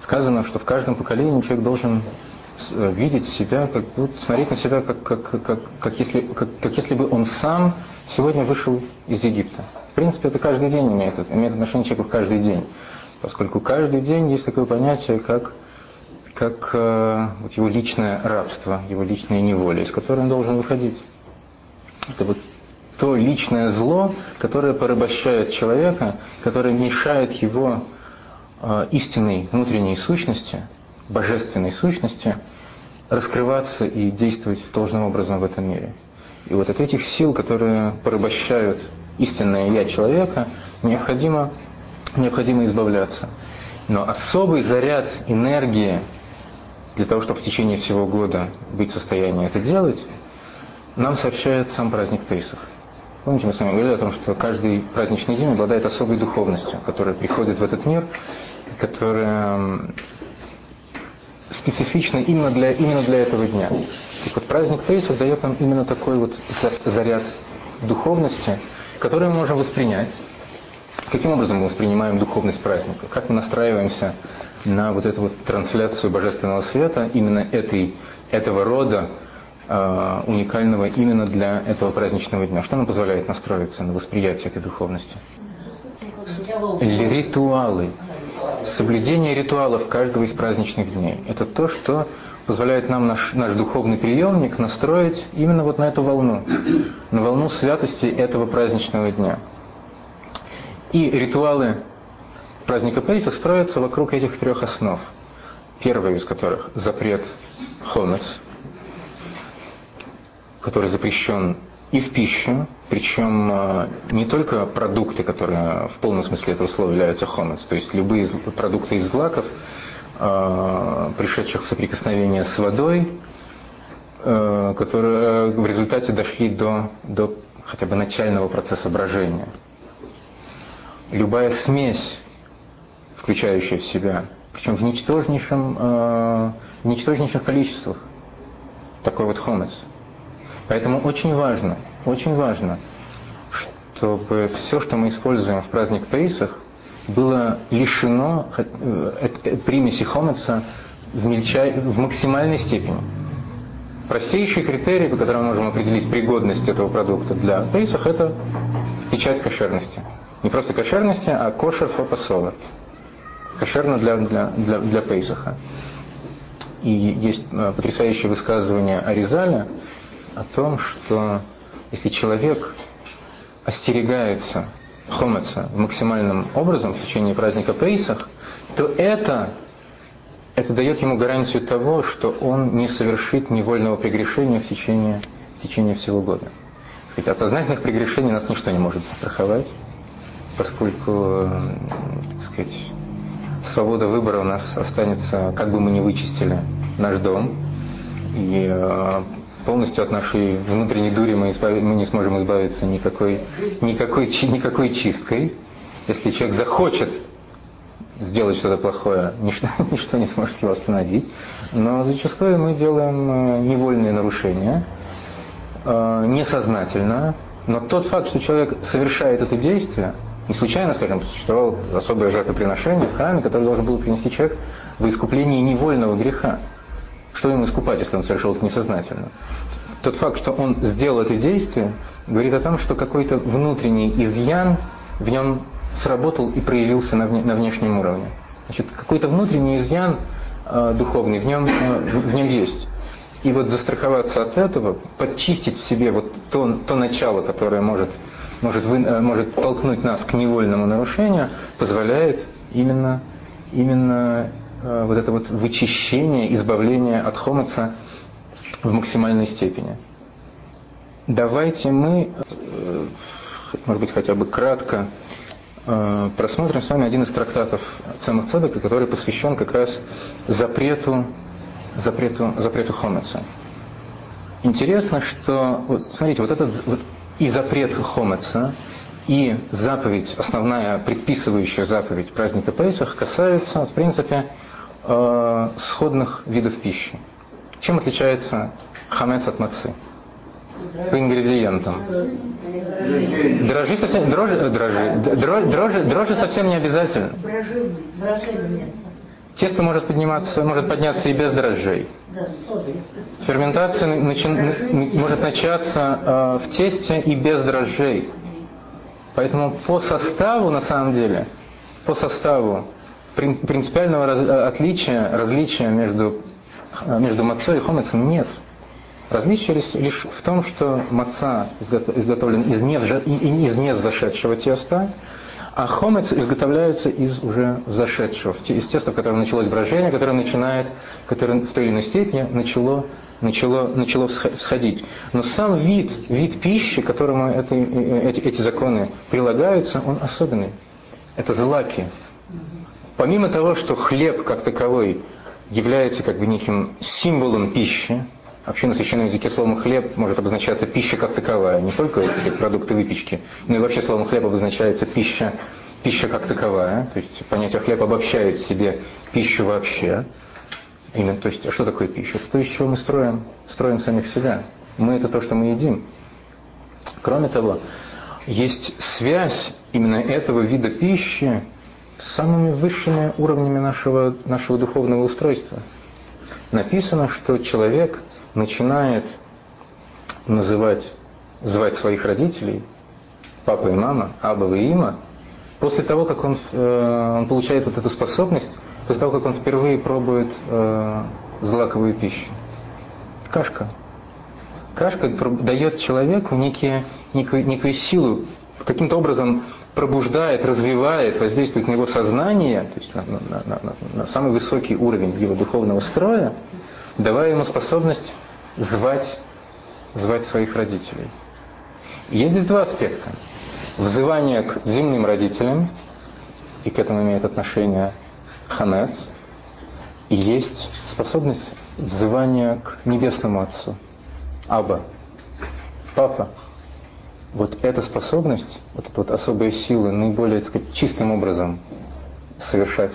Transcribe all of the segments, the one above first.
сказано, что в каждом поколении человек должен э, видеть себя, как будто смотреть на себя, как, как, как, как, если, как, как если бы он сам сегодня вышел из Египта. В принципе, это каждый день имеет, имеет отношение человеку в каждый день, поскольку каждый день есть такое понятие, как, как э, вот его личное рабство, его личная неволя, из которой он должен выходить. Это вот то личное зло, которое порабощает человека, которое мешает его истинной внутренней сущности, божественной сущности, раскрываться и действовать должным образом в этом мире. И вот от этих сил, которые порабощают истинное «я» человека, необходимо, необходимо избавляться. Но особый заряд энергии для того, чтобы в течение всего года быть в состоянии это делать, нам сообщает сам праздник Пейсах. Помните, мы с вами говорили о том, что каждый праздничный день обладает особой духовностью, которая приходит в этот мир, которая специфична именно для, именно для этого дня. И вот праздник Пейсах дает нам именно такой вот заряд духовности, который мы можем воспринять. Каким образом мы воспринимаем духовность праздника? Как мы настраиваемся на вот эту вот трансляцию божественного света, именно этой, этого рода, Э, уникального именно для этого праздничного дня. Что нам позволяет настроиться на восприятие этой духовности? Ритуалы. Соблюдение ритуалов каждого из праздничных дней. Это то, что позволяет нам наш, наш духовный приемник настроить именно вот на эту волну, на волну святости этого праздничного дня. И ритуалы праздника Пейсах строятся вокруг этих трех основ. Первый из которых – запрет хомец – который запрещен и в пищу, причем э, не только продукты, которые в полном смысле этого слова являются хомец, то есть любые продукты из злаков, э, пришедших в соприкосновение с водой, э, которые в результате дошли до, до хотя бы начального процесса брожения. Любая смесь, включающая в себя, причем в ничтожнейшем, в ничтожнейших количествах, такой вот хомец – Поэтому очень важно, очень важно, чтобы все, что мы используем в праздник Пейсах, было лишено э, э, примеси хомеца в, мельчай, в максимальной степени. Простейший критерий, по которому можем определить пригодность этого продукта для Пейсах, это печать кошерности. Не просто кошерности, а кошер фопасола. Кошерно для, для, для, для Пейсаха. И есть э, потрясающее высказывание Аризаля, о том, что если человек остерегается хомеца максимальным образом в течение праздника Пейсах, то это, это дает ему гарантию того, что он не совершит невольного прегрешения в течение, в течение всего года. Сказать, от сознательных прегрешений нас ничто не может застраховать, поскольку так сказать, свобода выбора у нас останется, как бы мы ни вычистили наш дом, и э, полностью от нашей внутренней дури мы, избави, мы не сможем избавиться никакой, никакой, никакой чисткой. Если человек захочет сделать что-то плохое, ничто, ничто не сможет его остановить. Но зачастую мы делаем э, невольные нарушения, э, несознательно. Но тот факт, что человек совершает это действие, не случайно, скажем, существовало особое жертвоприношение в храме, которое должен был принести человек в искуплении невольного греха. Что ему искупать, если он совершил это несознательно? Тот факт, что он сделал это действие, говорит о том, что какой-то внутренний изъян в нем сработал и проявился на, вне, на внешнем уровне. Значит, какой-то внутренний изъян э, духовный в нем, э, в, нем есть. И вот застраховаться от этого, подчистить в себе вот то, то начало, которое может, может, вы, э, может толкнуть нас к невольному нарушению, позволяет именно, именно вот это вот вычищение, избавление от хомоца в максимальной степени. Давайте мы, э, может быть, хотя бы кратко э, просмотрим с вами один из трактатов Цемах Цедека, который посвящен как раз запрету, запрету, запрету хомеца. Интересно, что, вот, смотрите, вот этот вот и запрет хомеца, и заповедь, основная предписывающая заповедь праздника Пейсах касается, в принципе, э, сходных видов пищи. Чем отличается хамец от мацы? По ингредиентам. Дрожжи совсем, дрожжи, дрожжи, дрожжи, дрожжи, дрожжи совсем не обязательно. Тесто может подниматься, может подняться и без дрожжей. Ферментация начи, может начаться э, в тесте и без дрожжей. Поэтому по составу, на самом деле, по составу принципиального раз, отличия, различия между, между мацой и хомецем нет. Различие лишь, в том, что маца изготовлен из, не, из не зашедшего теста, а хомец изготовляется из уже зашедшего, из теста, в котором началось брожение, которое начинает, которое в той или иной степени начало, начало, начало всходить. Но сам вид, вид пищи, к которому это, эти, эти законы прилагаются, он особенный. Это злаки. Помимо того, что хлеб как таковой является как бы неким символом пищи, Вообще на священном языке словом «хлеб» может обозначаться пища как таковая, не только эти продукты выпечки, но и вообще словом «хлеб» обозначается пища, пища как таковая. То есть понятие «хлеб» обобщает в себе пищу вообще. Именно, то есть, что такое пища? Это то, из чего мы строим, строим самих себя. Мы – это то, что мы едим. Кроме того, есть связь именно этого вида пищи самыми высшими уровнями нашего, нашего духовного устройства. Написано, что человек – начинает называть, звать своих родителей, папа и мама, Аба и Има, после того, как он, э, он получает вот эту способность, после того, как он впервые пробует э, злаковую пищу. Кашка. Кашка дает человеку некие, некую, некую силу, каким-то образом пробуждает, развивает, воздействует на его сознание, то есть на, на, на, на, самый высокий уровень его духовного строя, давая ему способность звать, звать своих родителей. есть здесь два аспекта. Взывание к земным родителям, и к этому имеет отношение ханец, и есть способность взывания к небесному Отцу, Аба, Папа. Вот эта способность, вот эта вот особая сила, наиболее так сказать, чистым образом совершать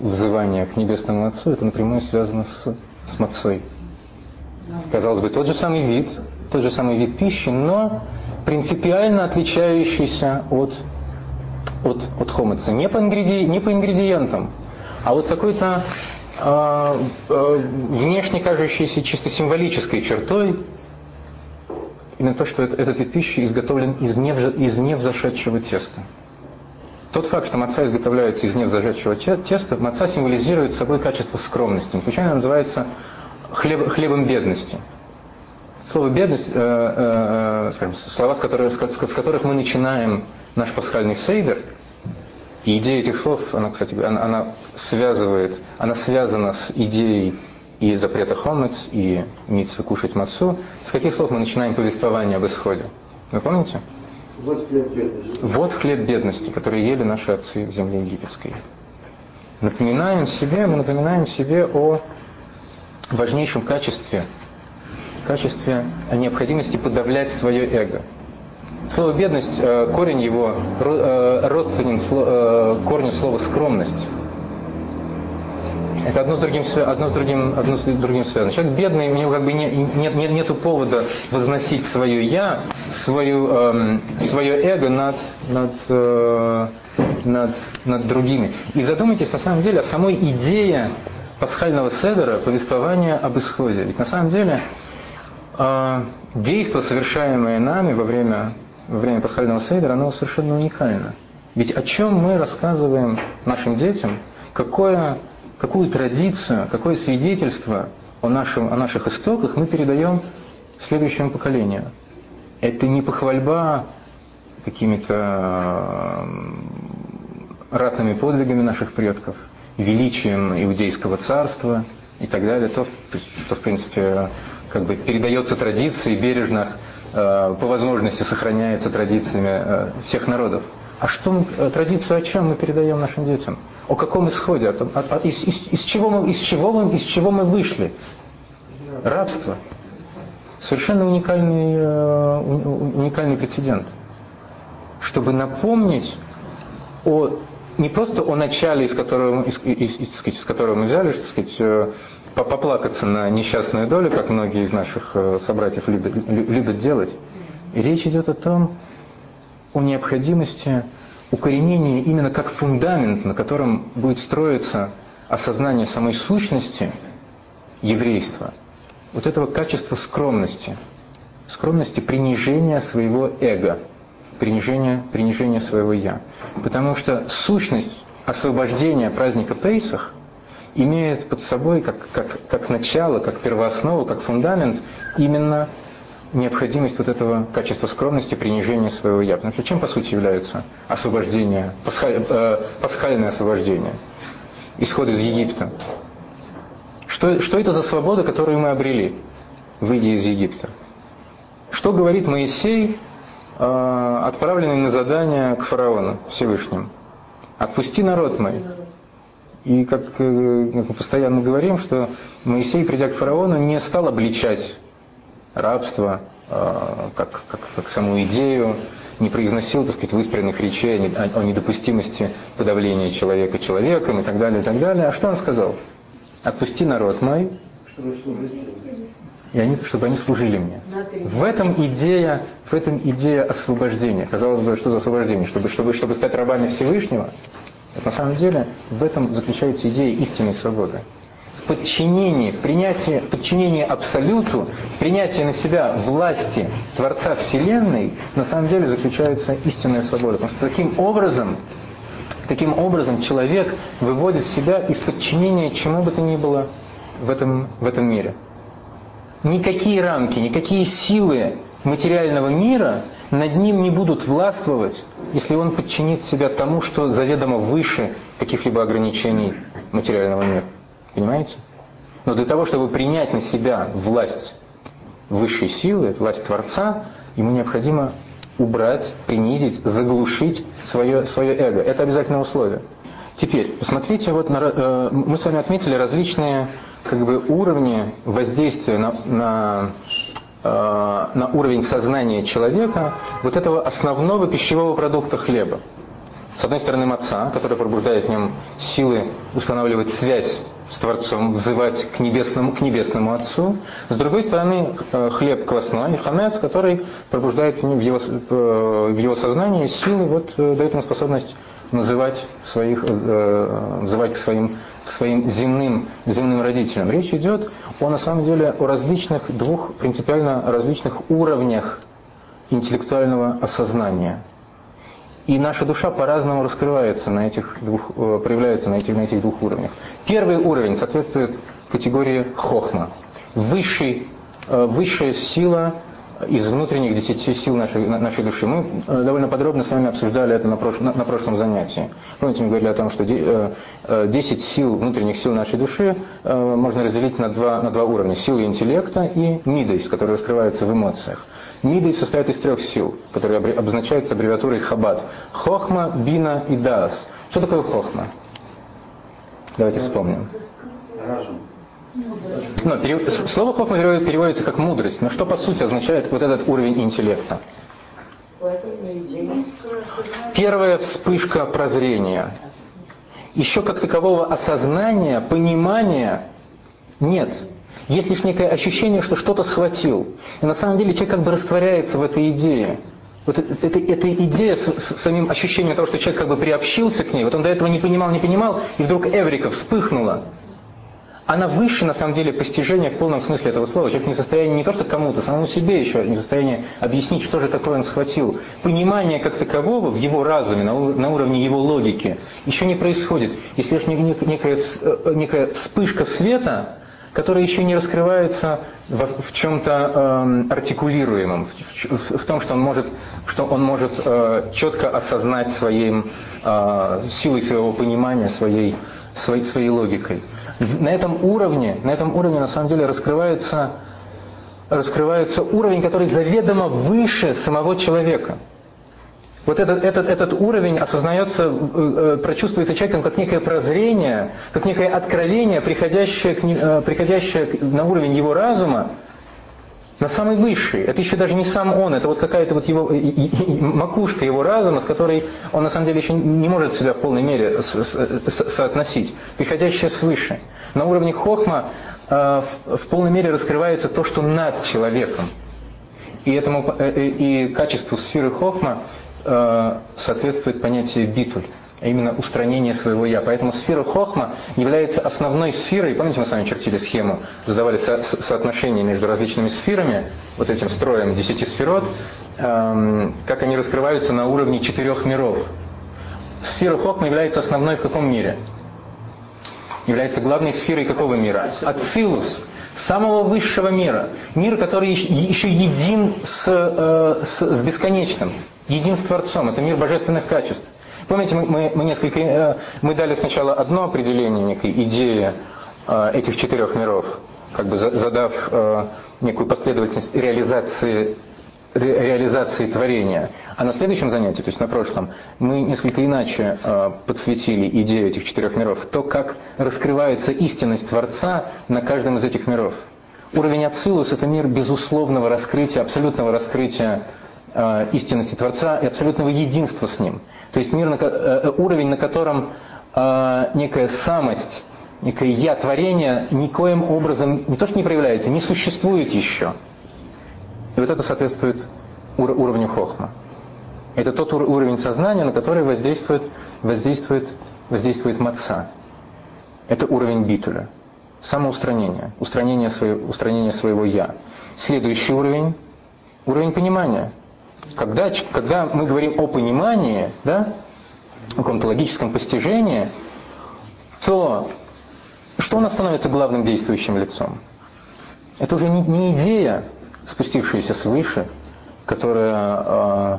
взывание к небесному Отцу, это напрямую связано с с мацой. Казалось бы, тот же самый вид, тот же самый вид пищи, но принципиально отличающийся от, от, от хомеца. Не по, ингреди, не по ингредиентам, а вот какой-то э, э, внешне кажущейся чисто символической чертой, именно то, что этот вид пищи изготовлен из, невж, из невзошедшего теста. Тот факт, что маца изготовляется из невзажечего теста, маца символизирует собой качество скромности. Не случайно называется хлеб, хлебом бедности. Слово бедность, э, э, э скажем, слова, с которых, с которых мы начинаем наш пасхальный сейдер, и идея этих слов, она, кстати, она, она связывает, она связана с идеей и запрета хомец, и митцвы кушать мацу. С каких слов мы начинаем повествование об исходе? Вы помните? Вот хлеб бедности. Вот хлеб бедности, который ели наши отцы в земле египетской. Напоминаем себе, мы напоминаем себе о важнейшем качестве, качестве о необходимости подавлять свое эго. Слово бедность, э, корень его э, родственен э, корню слова скромность. Это одно с другим, одно с другим, одно с другим связано. Человек бедный, у него как бы не, нет, нет, нету повода возносить свое я, свою, эм, свое эго над, над, э, над, над другими. И задумайтесь на самом деле о самой идее пасхального седера, повествования об исходе. Ведь на самом деле э, действо, совершаемое нами во время, во время пасхального седера, оно совершенно уникально. Ведь о чем мы рассказываем нашим детям, какое какую традицию, какое свидетельство о, нашем, о наших истоках мы передаем следующему поколению. Это не похвальба какими-то ратными подвигами наших предков, величием иудейского царства и так далее, то, что, в принципе, как бы передается традиции, бережно, э, по возможности сохраняется традициями э, всех народов. А что мы, э, традицию о чем мы передаем нашим детям? О каком исходе? О о, о, из, из, из, чего мы, из, чего мы, из чего мы вышли? Рабство. Совершенно уникальный, э, уникальный прецедент. Чтобы напомнить о, не просто о начале, из которого, из, из, из, из которого мы взяли, так сказать, э, поплакаться на несчастную долю, как многие из наших собратьев любят, любят делать. И речь идет о том, о необходимости укоренения именно как фундамент, на котором будет строиться осознание самой сущности еврейства, вот этого качества скромности, скромности принижения своего эго, принижения, принижения своего «я». Потому что сущность освобождения праздника Пейсах имеет под собой как, как, как начало, как первооснову, как фундамент именно необходимость вот этого качества скромности, принижения своего «я». Потому что чем, по сути, является освобождение, пасхаль, э, пасхальное освобождение, исход из Египта? Что, что это за свобода, которую мы обрели, выйдя из Египта? Что говорит Моисей, э, отправленный на задание к фараону Всевышнему? «Отпусти народ мой». И как, э, как мы постоянно говорим, что Моисей, придя к фараону, не стал обличать рабство, а, как, как, как саму идею, не произносил, так сказать, выспренных речей о недопустимости подавления человека человеком и так далее, и так далее. А что он сказал? «Отпусти народ мой, и они, чтобы они служили мне». В этом идея, в этом идея освобождения. Казалось бы, что за освобождение? Чтобы, чтобы, чтобы стать рабами Всевышнего? Это на самом деле в этом заключается идея истинной свободы подчинении, в принятии, подчинении абсолюту, принятии на себя власти Творца Вселенной, на самом деле заключается истинная свобода. Потому что таким образом, таким образом человек выводит себя из подчинения чему бы то ни было в этом, в этом мире. Никакие рамки, никакие силы материального мира над ним не будут властвовать, если он подчинит себя тому, что заведомо выше каких-либо ограничений материального мира. Понимаете? Но для того, чтобы принять на себя власть высшей силы, власть Творца, ему необходимо убрать, принизить, заглушить свое, свое эго. Это обязательное условие. Теперь, посмотрите, вот на, э, мы с вами отметили различные как бы, уровни воздействия на, на, э, на уровень сознания человека вот этого основного пищевого продукта хлеба. С одной стороны, маца, который пробуждает в нем силы устанавливать связь с Творцом, взывать к небесному, к небесному Отцу. С другой стороны, э, хлеб квасной, хамец, который пробуждает в его, э, в его сознании силы, вот, э, дает ему способность называть своих, взывать к своим, к своим земным, земным родителям. Речь идет о, на самом деле, о различных, двух принципиально различных уровнях интеллектуального осознания – и наша душа по-разному раскрывается на этих двух, э, проявляется на этих, на этих двух уровнях. Первый уровень соответствует категории хохма. Высший, э, высшая сила из внутренних десяти сил нашей, нашей души. Мы э, довольно подробно с вами обсуждали это на, прош, на, на прошлом занятии. Помните, мы говорили о том, что 10 сил, внутренних сил нашей души можно разделить на два, на два уровня. Силы интеллекта и мидейс, которые раскрываются в эмоциях. Мидой состоит из трех сил, которые обозначаются аббревиатурой хабад. Хохма, бина и даас. Что такое хохма? Давайте вспомним. Но, перев... Слово хохма переводится как мудрость, но что по сути означает вот этот уровень интеллекта? Первая вспышка прозрения. Еще как такового осознания, понимания нет. Есть лишь некое ощущение, что что-то схватил. И на самом деле человек как бы растворяется в этой идее. Вот это, это, эта идея с, с самим ощущением того, что человек как бы приобщился к ней, вот он до этого не понимал, не понимал, и вдруг Эврика вспыхнула. Она выше, на самом деле, постижения в полном смысле этого слова. Человек не в состоянии не то что кому-то, самому себе еще не в состоянии объяснить, что же такое он схватил. Понимание как такового в его разуме, на, на уровне его логики, еще не происходит. Если лишь некая, э, некая вспышка света, которые еще не раскрываются в, в чем-то э, артикулируемом, в, в, в том, что он может, что он может э, четко осознать своей э, силой своего понимания, своей, своей, своей логикой. На этом уровне, на этом уровне на самом деле раскрывается, раскрывается уровень, который заведомо выше самого человека. Вот этот, этот, этот уровень осознается, э, э, прочувствуется человеком как некое прозрение, как некое откровение, приходящее, к, э, приходящее на уровень его разума, на самый высший. Это еще даже не сам он, это вот какая-то вот его и, и, и, макушка его разума, с которой он на самом деле еще не может себя в полной мере с, с, с, соотносить, приходящее свыше. На уровне хохма э, в, в полной мере раскрывается то, что над человеком. И, этому, э, и качеству сферы хохма Э, соответствует понятие битуль. А именно устранение своего «я». Поэтому сфера Хохма является основной сферой. Помните, мы с вами чертили схему, задавали со соотношение между различными сферами, вот этим строем десяти сферот, эм, как они раскрываются на уровне четырех миров. Сфера Хохма является основной в каком мире? Является главной сферой какого мира? Ацилус, самого высшего мира. Мир, который еще един с, э, с, с бесконечным, един с Творцом. Это мир божественных качеств. Помните, мы, мы, несколько, э, мы дали сначала одно определение некой идеи э, этих четырех миров, как бы задав э, некую последовательность реализации реализации творения. А на следующем занятии, то есть на прошлом, мы несколько иначе подсветили идею этих четырех миров, то, как раскрывается истинность Творца на каждом из этих миров. Уровень Ацилус – это мир безусловного раскрытия, абсолютного раскрытия э, истинности Творца и абсолютного единства с Ним. То есть мир, на, э, уровень, на котором э, некая самость, некое я творения никоим образом не то что не проявляется, не существует еще. И вот это соответствует ур уровню хохма. Это тот ур уровень сознания, на который воздействует, воздействует, воздействует маца. Это уровень битуля. Самоустранение, устранение, свое, устранение своего «я». Следующий уровень – уровень понимания. Когда, когда мы говорим о понимании, да, о каком-то логическом постижении, то что у нас становится главным действующим лицом? Это уже не, не идея, спустившаяся свыше, которая э,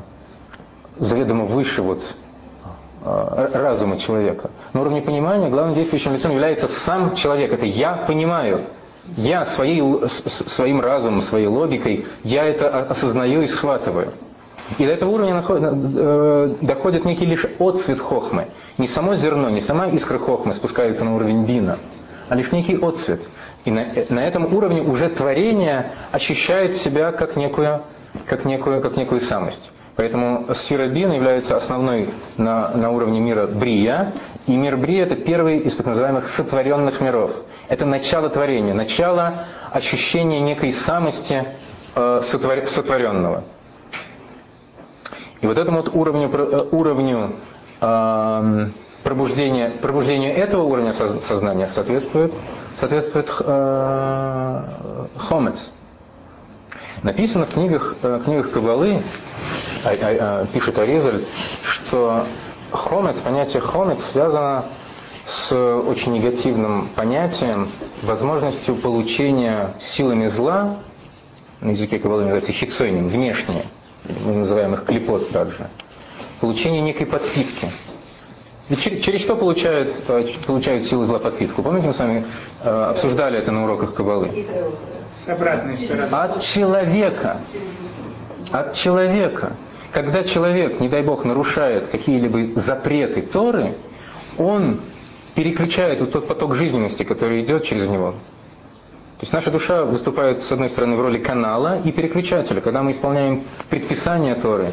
заведомо выше вот, э, разума человека. На уровне понимания главным действующим лицом является сам человек. Это «я понимаю». Я своей, своим разумом, своей логикой, я это осознаю и схватываю. И до этого уровня э, доходит некий лишь отцвет хохмы. Не само зерно, не сама искра хохмы спускается на уровень бина, а лишь некий отцвет. И на, на этом уровне уже творение ощущает себя как некую, как некую, как некую самость. Поэтому сфера бина является основной на, на уровне мира Брия, и мир Брия – это первый из так называемых сотворенных миров. Это начало творения, начало ощущения некой самости э, сотвор, сотворенного. И вот этому вот уровню, э, уровню э, пробуждения, пробуждению этого уровня сознания соответствует, соответствует э, хомец. Написано в книгах, э, книгах Кабалы, а, а, а, пишет Аризаль, что хомец, понятие хомец связано с очень негативным понятием, возможностью получения силами зла, на языке Кабалы называется хитсойним, внешнее – мы называем их клепот также, получение некой подпитки. Ведь через, через что получают, получают силы зла подпитку? Помните, мы с вами э, обсуждали это на уроках Кабалы? С обратной стороны. От человека. От человека. Когда человек, не дай бог, нарушает какие-либо запреты Торы, он переключает вот тот поток жизненности, который идет через него, то есть наша душа выступает, с одной стороны, в роли канала и переключателя. Когда мы исполняем предписания Торы,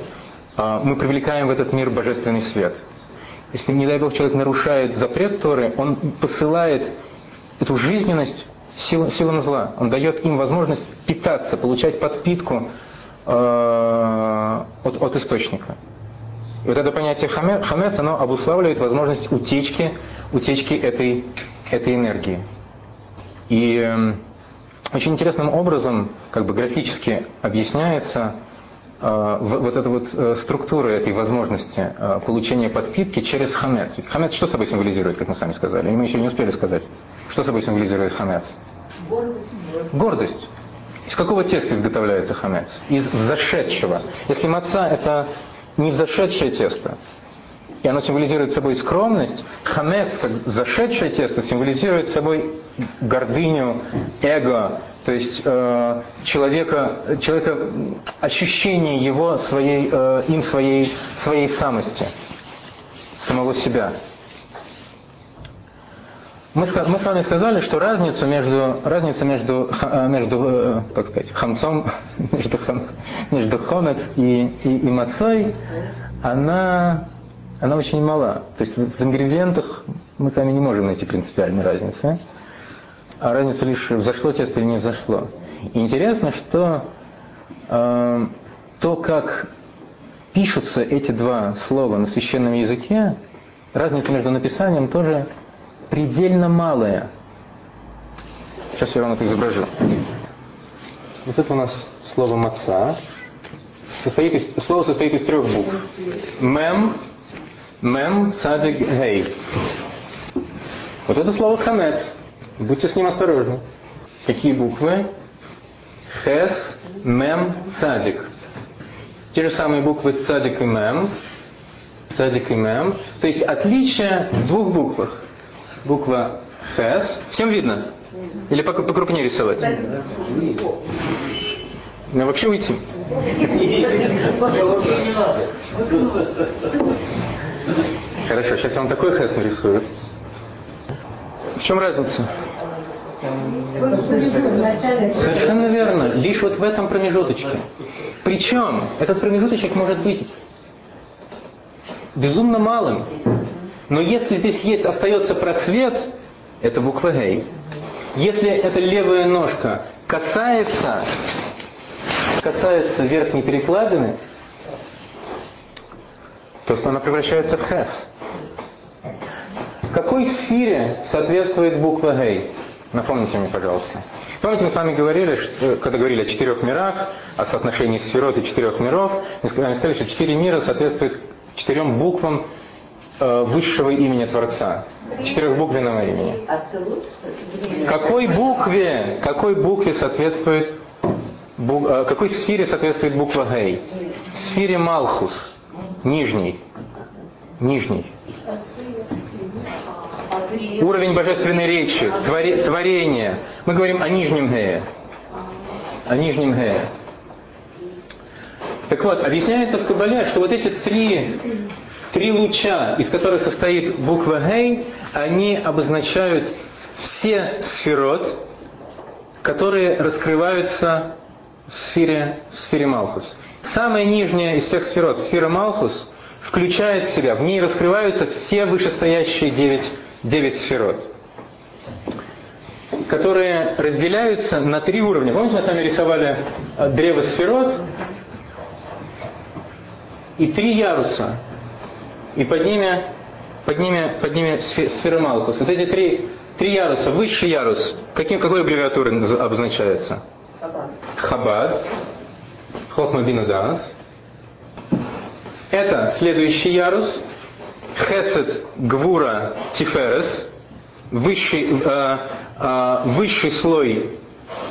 а, мы привлекаем в этот мир божественный свет. Если, не дай Бог, человек нарушает запрет Торы, он посылает эту жизненность сил, силам зла. Он дает им возможность питаться, получать подпитку э, от, от источника. И вот это понятие хамец, оно обуславливает возможность утечки, утечки этой, этой энергии. И эм, очень интересным образом, как бы графически объясняется э, вот эта вот э, структура этой возможности э, получения подпитки через хамец. Ведь хамец что собой символизирует, как мы сами сказали? Или мы еще не успели сказать? Что собой символизирует хамец? Гордость. Гордость. Из какого теста изготовляется хамец? Из взошедшего. Если маца – это не взошедшее тесто, и оно символизирует собой скромность, хамец, как зашедшее тесто, символизирует собой гордыню, эго, то есть э, человека, человека, ощущение его своей, э, им своей, своей самости, самого себя. Мы, мы с вами сказали, что разница между, разница между, э, между э, как сказать, хамцом, между, хам, между хомец и, и, и мацой, она она очень мала. То есть в ингредиентах мы сами не можем найти принципиальной разницы. А разница лишь взошло тесто или не взошло. И интересно, что э, то, как пишутся эти два слова на священном языке, разница между написанием тоже предельно малая. Сейчас я вам это изображу. Вот это у нас слово «маца». Состоит из, слово состоит из трех букв. Мем, мем, цадик, гей. Вот это слово хамец. Будьте с ним осторожны. Какие буквы? Хес, мем, цадик. Те же самые буквы цадик и мем. Цадик и мем. То есть отличие в двух буквах. Буква хес. Всем видно? Или покрупнее рисовать? Ну, вообще уйти. Хорошо, сейчас я вам такой хес нарисую. В чем разница? Совершенно верно. Лишь вот в этом промежуточке. Причем этот промежуточек может быть безумно малым. Но если здесь есть, остается просвет, это буква Гей. Если эта левая ножка касается, касается верхней перекладины, то она превращается в Хес. Какой сфере соответствует буква Гей? Напомните мне, пожалуйста. Помните, мы с вами говорили, что, когда говорили о четырех мирах, о соотношении сферот и четырех миров, мы сказали, что четыре мира соответствуют четырем буквам э, высшего имени Творца, четырехбуквенного имени. Какой букве, какой букве соответствует, э, какой сфере соответствует буква Гей? Сфере Малхус, нижней, нижней. Уровень божественной речи, твори, творение. Мы говорим о нижнем Гее. О нижнем Гее. Так вот, объясняется в Кабале, что вот эти три, три луча, из которых состоит буква Гей, они обозначают все сферот, которые раскрываются в сфере, в сфере Малхус. Самая нижняя из всех сферот, сфера Малхус, включает в себя, в ней раскрываются все вышестоящие девять, девять сферот, которые разделяются на три уровня. Помните, мы с вами рисовали э, древо сферот, и три яруса, и под ними, под ними, под ними сфера Малкус. Вот эти три, три яруса, высший ярус, каким, какой аббревиатурой обозначается? Хабад. Хабад. Хохма Бинудас. Это следующий ярус. Хесед Гвура Тиферес. Высший, э, э, высший слой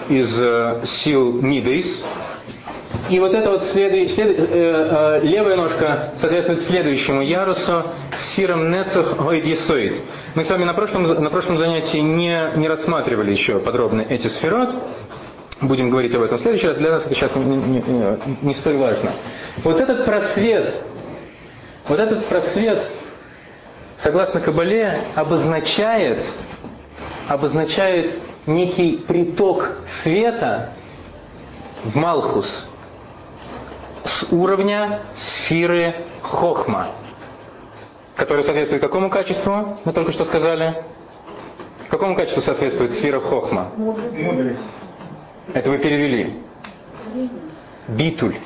из э, сил Мидейс. И вот эта вот следует, след, э, э, левая ножка соответствует следующему ярусу сферам Нецах Гойдьесоид. Мы с вами на прошлом, на прошлом занятии не, не рассматривали еще подробно эти сферот. Будем говорить об этом в следующий раз. Для нас это сейчас не, не, не, столь важно. Вот этот просвет, вот этот просвет, согласно Кабале, обозначает, обозначает некий приток света в Малхус, с уровня сферы Хохма, который соответствует какому качеству, мы только что сказали? Какому качеству соответствует сфера Хохма? Мудрость. Это вы перевели. Битуль.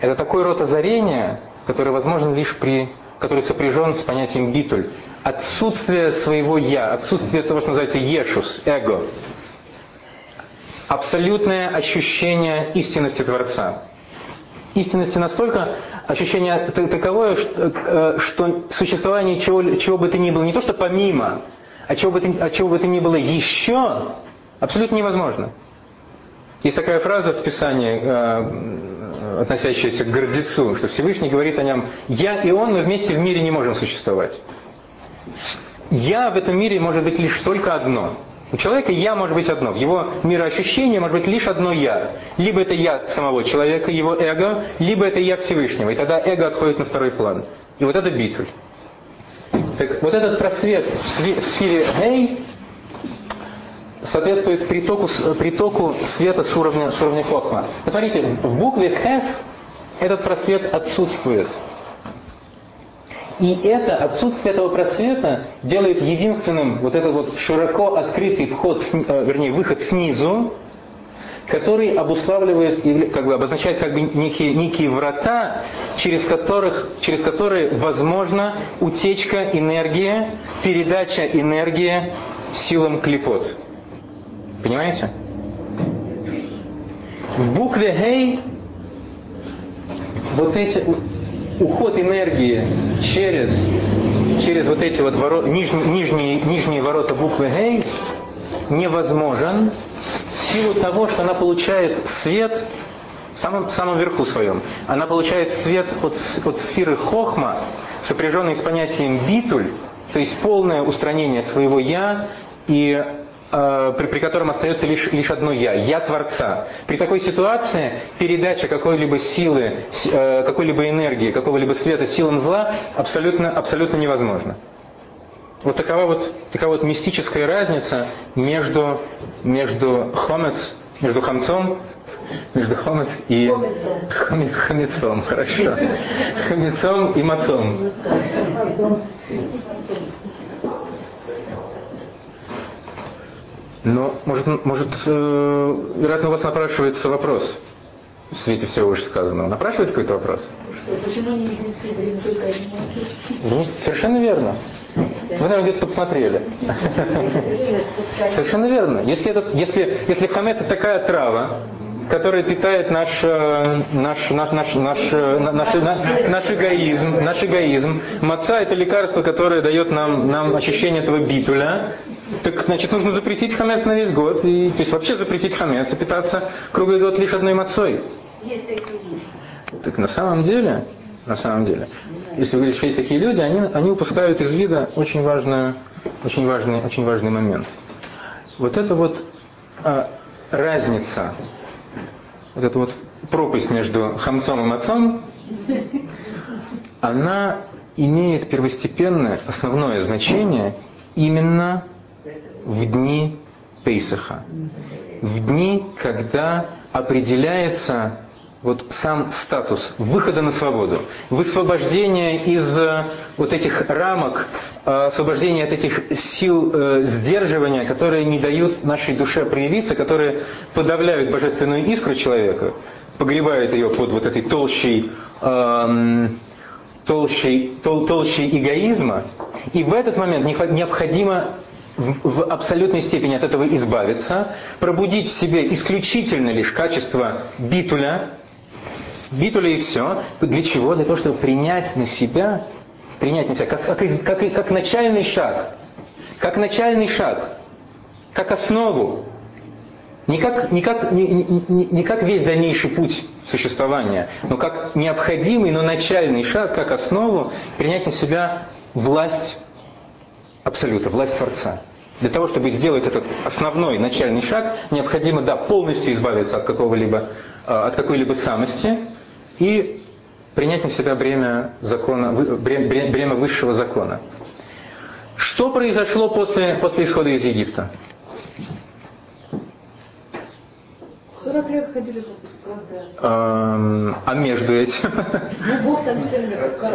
Это такой род озарения, который возможен лишь при который сопряжен с понятием битуль. Отсутствие своего «я», отсутствие того, что называется «ешус», «эго». Абсолютное ощущение истинности Творца истинности настолько ощущение таковое, что, э, что существование чего, чего бы то ни было, не то что помимо, а чего бы то, а чего бы то ни было еще, абсолютно невозможно. Есть такая фраза в Писании, э, относящаяся к гордецу, что Всевышний говорит о нем, «Я и он, мы вместе в мире не можем существовать». «Я» в этом мире может быть лишь только одно – у человека «я» может быть одно. В его мироощущении может быть лишь одно «я». Либо это «я» самого человека, его эго, либо это «я» Всевышнего. И тогда эго отходит на второй план. И вот это битуль. Так вот этот просвет в сфере «гей» соответствует притоку, притоку света с уровня, с уровня Хохма. Посмотрите, в букве «хес» этот просвет отсутствует. И это отсутствие этого просвета делает единственным вот этот вот широко открытый вход, э, вернее, выход снизу, который обуславливает, как бы обозначает как бы некие, некие врата, через, которых, через которые возможна утечка энергии, передача энергии силам клепот. Понимаете? В букве Гей вот эти уход энергии через, через вот эти вот ворот, нижние, нижние, нижние ворота буквы Гей невозможен в силу того, что она получает свет в самом, самом верху своем. Она получает свет от, от сферы Хохма, сопряженной с понятием битуль, то есть полное устранение своего «я» и при, при котором остается лишь, лишь одно «я», «я Творца». При такой ситуации передача какой-либо силы, э, какой-либо энергии, какого-либо света силам зла абсолютно, абсолютно невозможно. Вот такова вот, такова вот мистическая разница между, между хомец, между хамцом, между хомец и хамецом, хорошо. Хамецом и мацом. Но, может, может э, вероятно, у вас напрашивается вопрос в свете всего вышесказанного. Напрашивается какой-то вопрос? Почему не ну, Совершенно верно. Вы, наверное, где-то подсмотрели. Совершенно верно. Если, этот, если, если хамет это такая трава, которая питает наш, э, наш, наш, наш, наш, э, наш, наш эгоизм, наш эгоизм. Маца это лекарство, которое дает нам, нам ощущение этого битуля. Так, значит, нужно запретить хамец на весь год. И, то есть вообще запретить хамец и питаться круглый год лишь одной мацой. Есть такие Так на самом деле, на самом деле, если вы говорите, что есть такие люди, они, они упускают из вида очень, важную, очень, важный, очень важный момент. Вот это вот а, разница вот эта вот пропасть между хамцом и мацом, она имеет первостепенное, основное значение именно в дни Пейсаха. В дни, когда определяется вот сам статус выхода на свободу, высвобождение из э, вот этих рамок, э, освобождение от этих сил э, сдерживания, которые не дают нашей душе проявиться, которые подавляют божественную искру человека, погребают ее под вот этой толщей, эм, толщей, тол, толщей эгоизма. И в этот момент необходимо в абсолютной степени от этого избавиться, пробудить в себе исключительно лишь качество битуля, битуля и все. Для чего? Для того, чтобы принять на себя, принять на себя, как, как, как, как начальный шаг, как начальный шаг, как основу, не как, не, как, не, не, не как весь дальнейший путь существования, но как необходимый, но начальный шаг, как основу принять на себя власть Абсолюта, власть Творца. Для того, чтобы сделать этот основной начальный шаг, необходимо, да, полностью избавиться от какого-либо, а, от какой-либо самости, и принять на себя бремя, закона, бремя высшего закона. Что произошло после, после исхода из Египта? 40 лет ходили в отпуск. А между этим? Ну,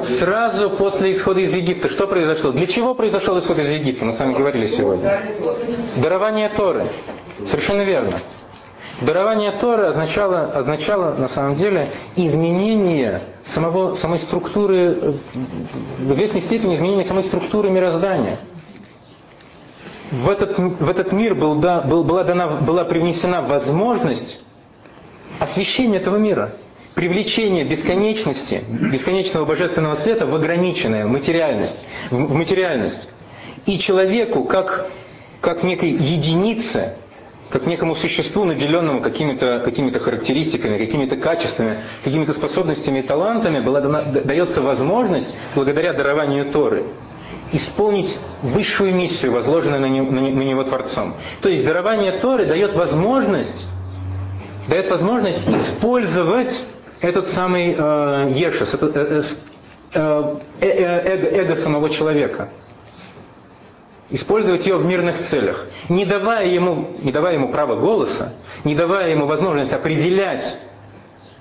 Сразу после исхода из Египта что произошло? Для чего произошел исход из Египта? Мы с вами говорили сегодня. Дарование Торы. Совершенно верно. Дарование Торы означало, означало на самом деле изменение самого, самой структуры, в известной степени изменение самой структуры мироздания. В этот, в этот мир был, да, был, была, дана, была привнесена возможность освещения этого мира, привлечение бесконечности, бесконечного божественного света в ограниченную материальность, в материальность. И человеку, как, как некой единице, как некому существу, наделенному какими-то какими характеристиками, какими-то качествами, какими-то способностями и талантами, была дана, дается возможность, благодаря дарованию Торы, исполнить высшую миссию, возложенную на него, на него Творцом. То есть дарование Торы дает возможность, дает возможность использовать этот самый э, ешес, это, э, э, э, э, эго, эго самого человека – использовать ее в мирных целях, не давая ему, не давая ему права голоса, не давая ему возможность определять,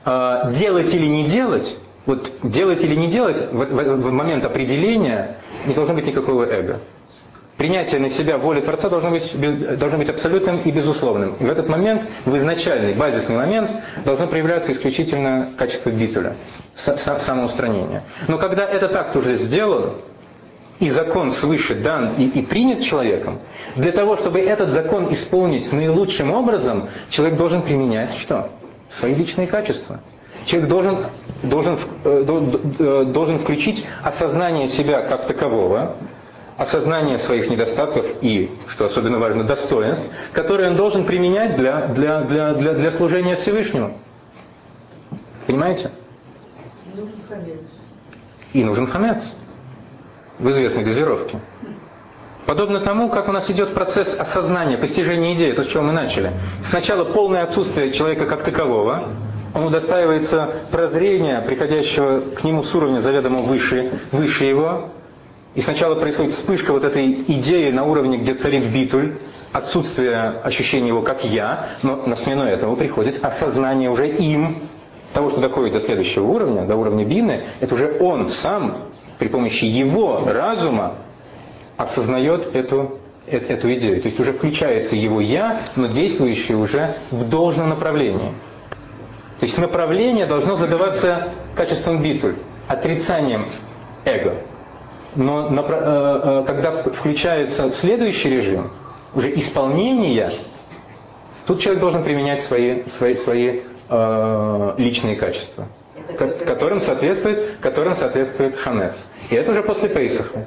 э, делать или не делать, вот делать или не делать, в, в, в момент определения не должно быть никакого эго. Принятие на себя воли Творца должно быть, должно быть абсолютным и безусловным. И в этот момент, в изначальный, базисный момент, должно проявляться исключительно качество битуля, самоустранения. Но когда этот акт уже сделан, и закон свыше дан и, и принят человеком, для того, чтобы этот закон исполнить наилучшим образом, человек должен применять что? Свои личные качества. Человек должен, должен, э, э, должен включить осознание себя как такового, осознание своих недостатков и, что особенно важно, достоинств, которые он должен применять для, для, для, для, для служения Всевышнему. Понимаете? И нужен хамец. И нужен хамец в известной дозировке. Подобно тому, как у нас идет процесс осознания, постижения идеи, то, с чего мы начали. Сначала полное отсутствие человека как такового, он удостаивается прозрения, приходящего к нему с уровня заведомо выше, выше его. И сначала происходит вспышка вот этой идеи на уровне, где царит битуль, отсутствие ощущения его как «я», но на смену этого приходит осознание уже им того, что доходит до следующего уровня, до уровня бины, это уже он сам при помощи его разума осознает эту, эту, эту идею. То есть уже включается его «я», но действующее уже в должном направлении. То есть направление должно задаваться качеством битуль, отрицанием эго. Но э, э, когда включается следующий режим, уже исполнение, тут человек должен применять свои, свои, свои э, личные качества, которым соответствует, которым соответствует ханес. И это уже после Пейсаха.